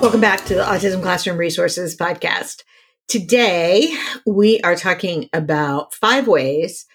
Welcome back to the Autism Classroom Resources Podcast. Today, we are talking about five ways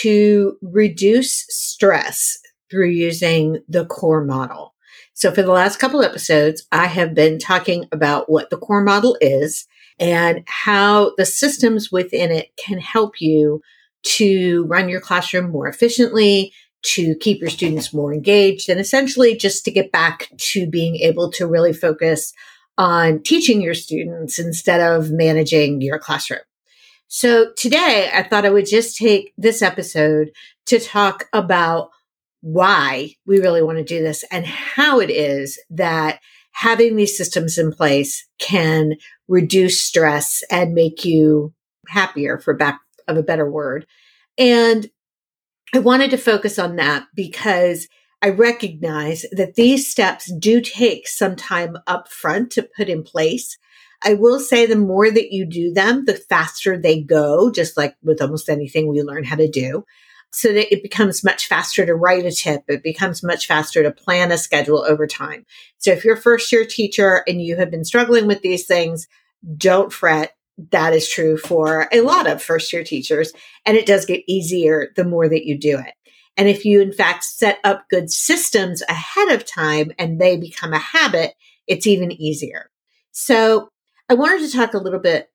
to reduce stress through using the core model. So for the last couple episodes, I have been talking about what the core model is and how the systems within it can help you to run your classroom more efficiently, to keep your students more engaged, and essentially just to get back to being able to really focus on teaching your students instead of managing your classroom. So today I thought I would just take this episode to talk about why we really want to do this and how it is that having these systems in place can reduce stress and make you happier for back of a better word. And I wanted to focus on that because I recognize that these steps do take some time up front to put in place. I will say the more that you do them, the faster they go, just like with almost anything we learn how to do so that it becomes much faster to write a tip. It becomes much faster to plan a schedule over time. So if you're a first year teacher and you have been struggling with these things, don't fret. That is true for a lot of first year teachers. And it does get easier the more that you do it. And if you in fact set up good systems ahead of time and they become a habit, it's even easier. So I wanted to talk a little bit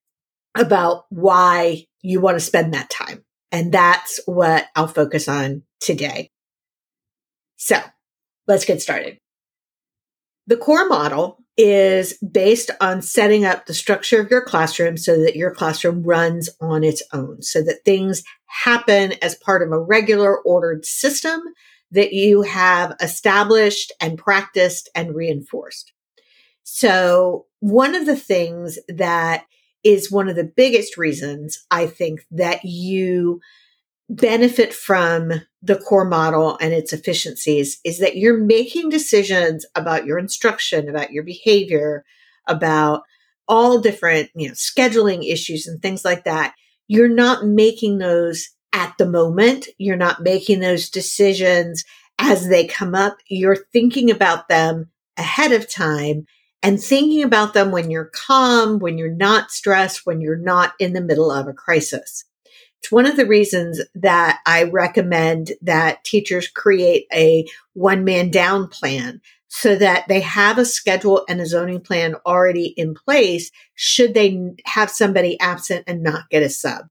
about why you want to spend that time. And that's what I'll focus on today. So let's get started. The core model is based on setting up the structure of your classroom so that your classroom runs on its own, so that things happen as part of a regular ordered system that you have established and practiced and reinforced. So one of the things that is one of the biggest reasons I think that you benefit from the core model and its efficiencies is that you're making decisions about your instruction, about your behavior, about all different, you know, scheduling issues and things like that. You're not making those at the moment. You're not making those decisions as they come up. You're thinking about them ahead of time and thinking about them when you're calm, when you're not stressed, when you're not in the middle of a crisis. It's one of the reasons that I recommend that teachers create a one man down plan so that they have a schedule and a zoning plan already in place should they have somebody absent and not get a sub.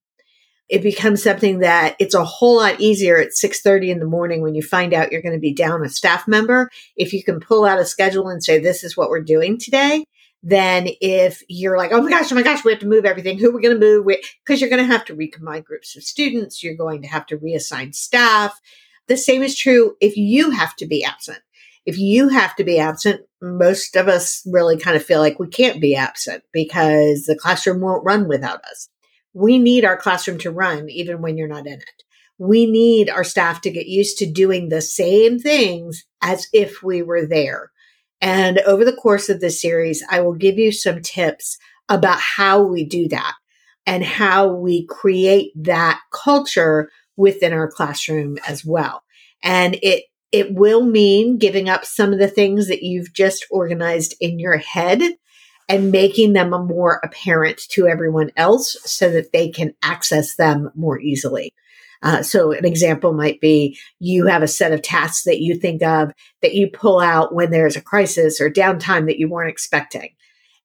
It becomes something that it's a whole lot easier at 6.30 in the morning when you find out you're going to be down a staff member. If you can pull out a schedule and say this is what we're doing today than if you're like oh my gosh oh my gosh we have to move everything. Who are we going to move because you're going to have to recombine groups of students. You're going to have to reassign staff. The same is true if you have to be absent. If you have to be absent most of us really kind of feel like we can't be absent because the classroom won't run without us. We need our classroom to run even when you're not in it. We need our staff to get used to doing the same things as if we were there. And over the course of this series, I will give you some tips about how we do that and how we create that culture within our classroom as well. And it, it will mean giving up some of the things that you've just organized in your head and making them more apparent to everyone else so that they can access them more easily. Uh, so an example might be you have a set of tasks that you think of that you pull out when there's a crisis or downtime that you weren't expecting.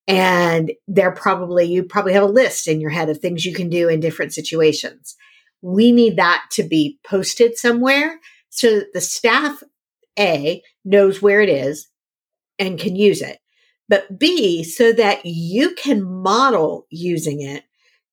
And they're probably, you probably have a list in your head of things you can do in different situations. We need that to be posted somewhere so that the staff A knows where it is and can use it but B, so that you can model using it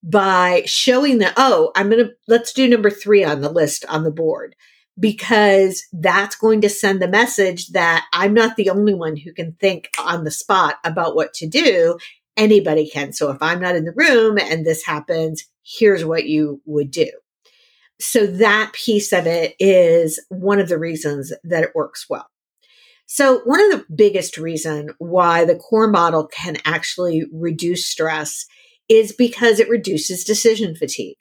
by showing that, oh, I'm going to, let's do number three on the list on the board. because that's going to send the message that I'm not the only one who can think on the spot about what to do. Anybody can. So if I'm not in the room and this happens, here's what you would do. So that piece of it is one of the reasons that it works well. So one of the biggest reason why the core model can actually reduce stress is because it reduces decision fatigue.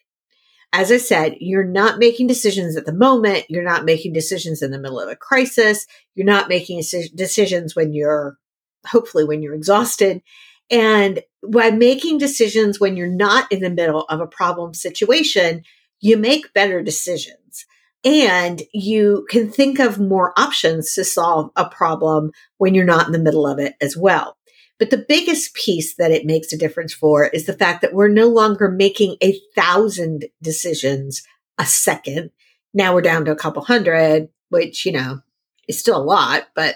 As I said, you're not making decisions at the moment. You're not making decisions in the middle of a crisis. You're not making decisions when you're, hopefully, when you're exhausted. And by making decisions when you're not in the middle of a problem situation, you make better decisions and you can think of more options to solve a problem when you're not in the middle of it as well. But the biggest piece that it makes a difference for is the fact that we're no longer making a thousand decisions a second. Now we're down to a couple hundred, which, you know, is still a lot, but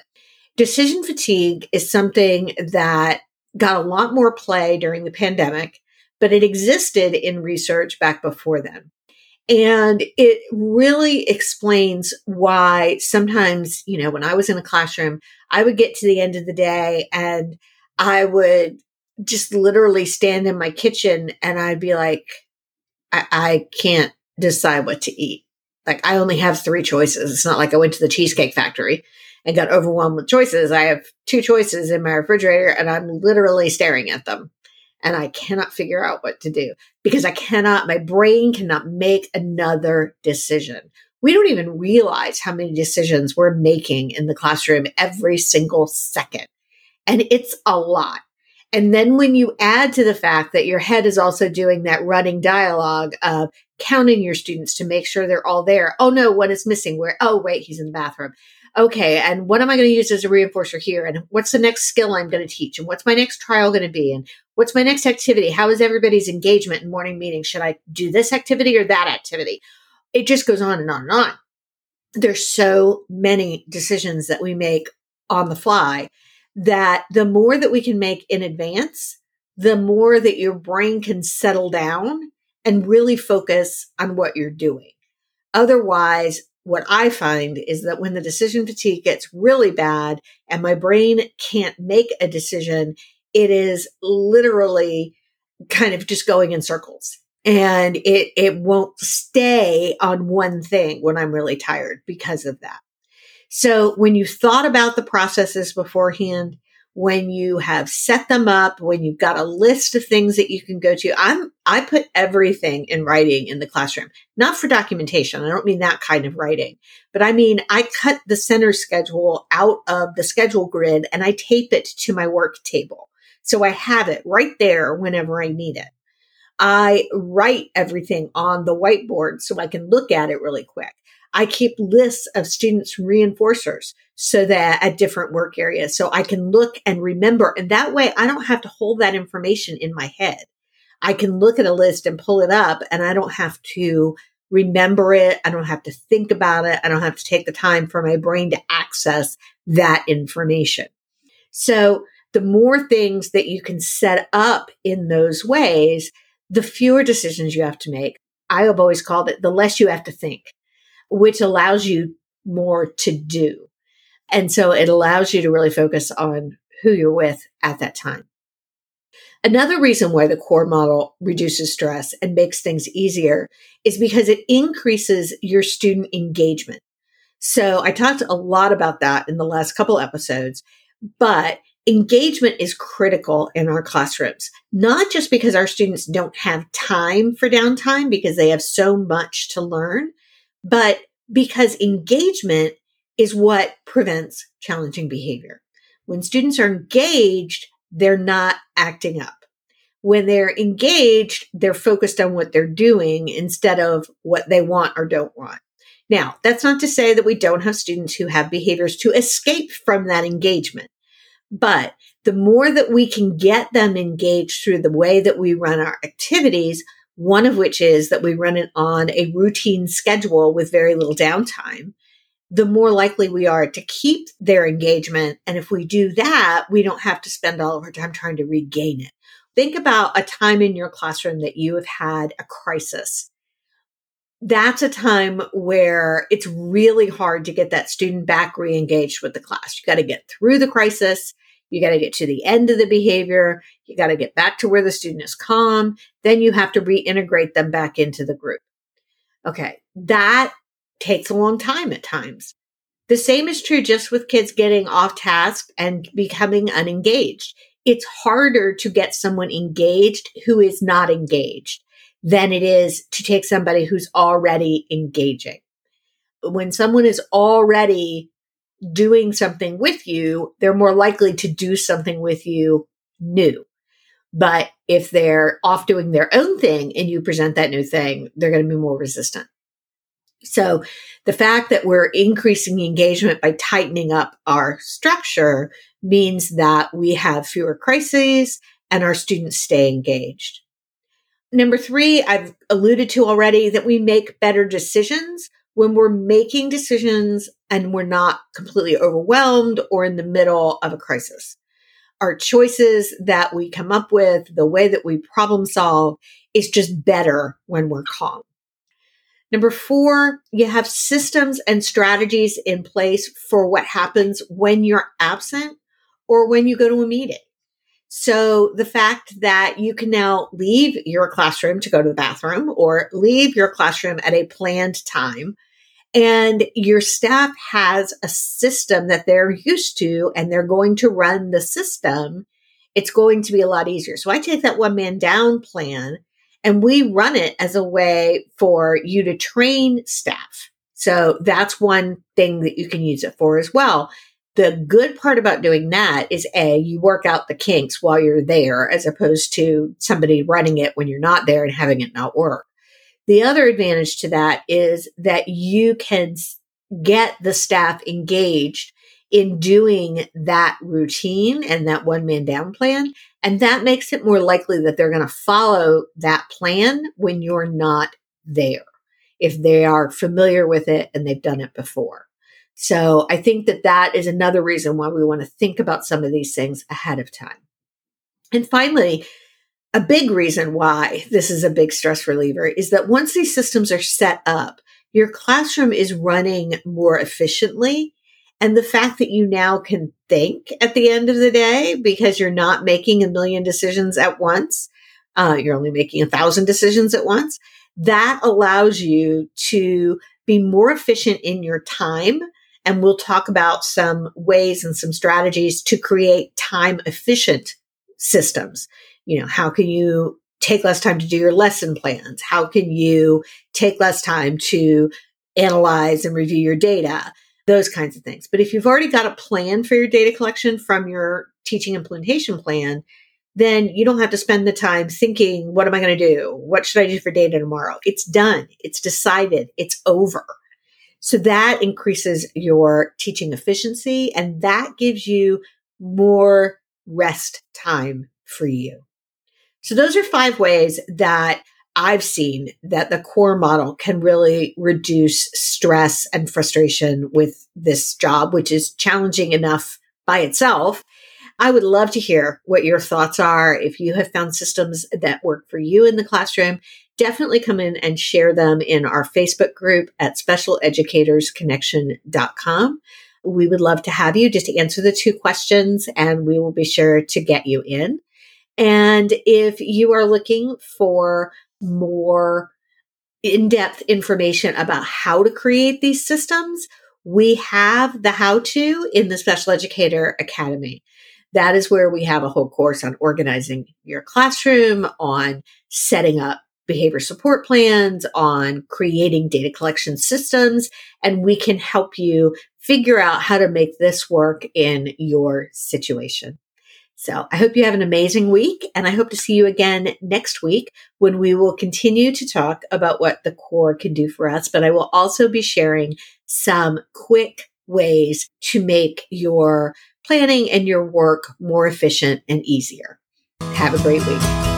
decision fatigue is something that got a lot more play during the pandemic, but it existed in research back before then. And it really explains why sometimes, you know, when I was in a classroom, I would get to the end of the day and I would just literally stand in my kitchen and I'd be like, I, I can't decide what to eat. Like I only have three choices. It's not like I went to the cheesecake factory and got overwhelmed with choices. I have two choices in my refrigerator and I'm literally staring at them and I cannot figure out what to do because I cannot, my brain cannot make another decision. We don't even realize how many decisions we're making in the classroom every single second. And it's a lot. And then when you add to the fact that your head is also doing that running dialogue of counting your students to make sure they're all there. Oh no, one is missing. Where? Oh, wait, he's in the bathroom okay, and what am I going to use as a reinforcer here? And what's the next skill I'm going to teach? And what's my next trial going to be? And what's my next activity? How is everybody's engagement in morning meetings? Should I do this activity or that activity? It just goes on and on and on. There's so many decisions that we make on the fly that the more that we can make in advance, the more that your brain can settle down and really focus on what you're doing. Otherwise, what I find is that when the decision fatigue gets really bad and my brain can't make a decision, it is literally kind of just going in circles and it, it won't stay on one thing when I'm really tired because of that. So when you thought about the processes beforehand, when you have set them up, when you've got a list of things that you can go to. I'm, I put everything in writing in the classroom, not for documentation. I don't mean that kind of writing, but I mean, I cut the center schedule out of the schedule grid and I tape it to my work table. So I have it right there whenever I need it. I write everything on the whiteboard so I can look at it really quick. I keep lists of students reinforcers so that at different work areas so I can look and remember. And that way I don't have to hold that information in my head. I can look at a list and pull it up and I don't have to remember it. I don't have to think about it. I don't have to take the time for my brain to access that information. So the more things that you can set up in those ways, the fewer decisions you have to make. I have always called it the less you have to think which allows you more to do. And so it allows you to really focus on who you're with at that time. Another reason why the core model reduces stress and makes things easier is because it increases your student engagement. So I talked a lot about that in the last couple episodes, but engagement is critical in our classrooms, not just because our students don't have time for downtime because they have so much to learn, but because engagement is what prevents challenging behavior. When students are engaged, they're not acting up. When they're engaged, they're focused on what they're doing instead of what they want or don't want. Now, that's not to say that we don't have students who have behaviors to escape from that engagement. But the more that we can get them engaged through the way that we run our activities, one of which is that we run it on a routine schedule with very little downtime, the more likely we are to keep their engagement. And if we do that, we don't have to spend all of our time trying to regain it. Think about a time in your classroom that you have had a crisis. that's a time where it's really hard to get that student back re-engaged with the class. You got to get through the crisis. You got to get to the end of the behavior. You got to get back to where the student is calm. Then you have to reintegrate them back into the group. Okay. That takes a long time at times. The same is true just with kids getting off task and becoming unengaged. It's harder to get someone engaged who is not engaged than it is to take somebody who's already engaging. When someone is already doing something with you, they're more likely to do something with you new. But if they're off doing their own thing and you present that new thing, they're going to be more resistant. So the fact that we're increasing engagement by tightening up our structure means that we have fewer crises and our students stay engaged. Number three, I've alluded to already that we make better decisions when we're making decisions and we're not completely overwhelmed or in the middle of a crisis. Our choices that we come up with, the way that we problem solve is just better when we're calm. Number four, you have systems and strategies in place for what happens when you're absent or when you go to a meeting. So the fact that you can now leave your classroom to go to the bathroom or leave your classroom at a planned time and your staff has a system that they're used to and they're going to run the system, it's going to be a lot easier. So I take that one man down plan and we run it as a way for you to train staff. So that's one thing that you can use it for as well. The good part about doing that is A, you work out the kinks while you're there as opposed to somebody running it when you're not there and having it not work. The other advantage to that is that you can get the staff engaged in doing that routine and that one man down plan. And that makes it more likely that they're going to follow that plan when you're not there, if they are familiar with it and they've done it before. So I think that that is another reason why we want to think about some of these things ahead of time. And finally, a big reason why this is a big stress reliever is that once these systems are set up, your classroom is running more efficiently. And the fact that you now can think at the end of the day because you're not making a million decisions at once, uh, you're only making a thousand decisions at once, that allows you to be more efficient in your time and we'll talk about some ways and some strategies to create time efficient systems. You know, how can you take less time to do your lesson plans? How can you take less time to analyze and review your data? Those kinds of things. But if you've already got a plan for your data collection from your teaching implementation plan, then you don't have to spend the time thinking, what am I going to do? What should I do for data tomorrow? It's done. It's decided. It's over. So that increases your teaching efficiency and that gives you more rest time for you. So those are five ways that I've seen that the core model can really reduce stress and frustration with this job, which is challenging enough by itself. I would love to hear what your thoughts are. If you have found systems that work for you in the classroom, definitely come in and share them in our Facebook group at specialeducatorsconnection.com. We would love to have you just answer the two questions and we will be sure to get you in. And if you are looking for more in-depth information about how to create these systems, we have the how to in the Special Educator Academy. That is where we have a whole course on organizing your classroom, on setting up behavior support plans, on creating data collection systems, and we can help you figure out how to make this work in your situation. So I hope you have an amazing week and I hope to see you again next week when we will continue to talk about what the core can do for us. But I will also be sharing some quick ways to make your planning and your work more efficient and easier. Have a great week.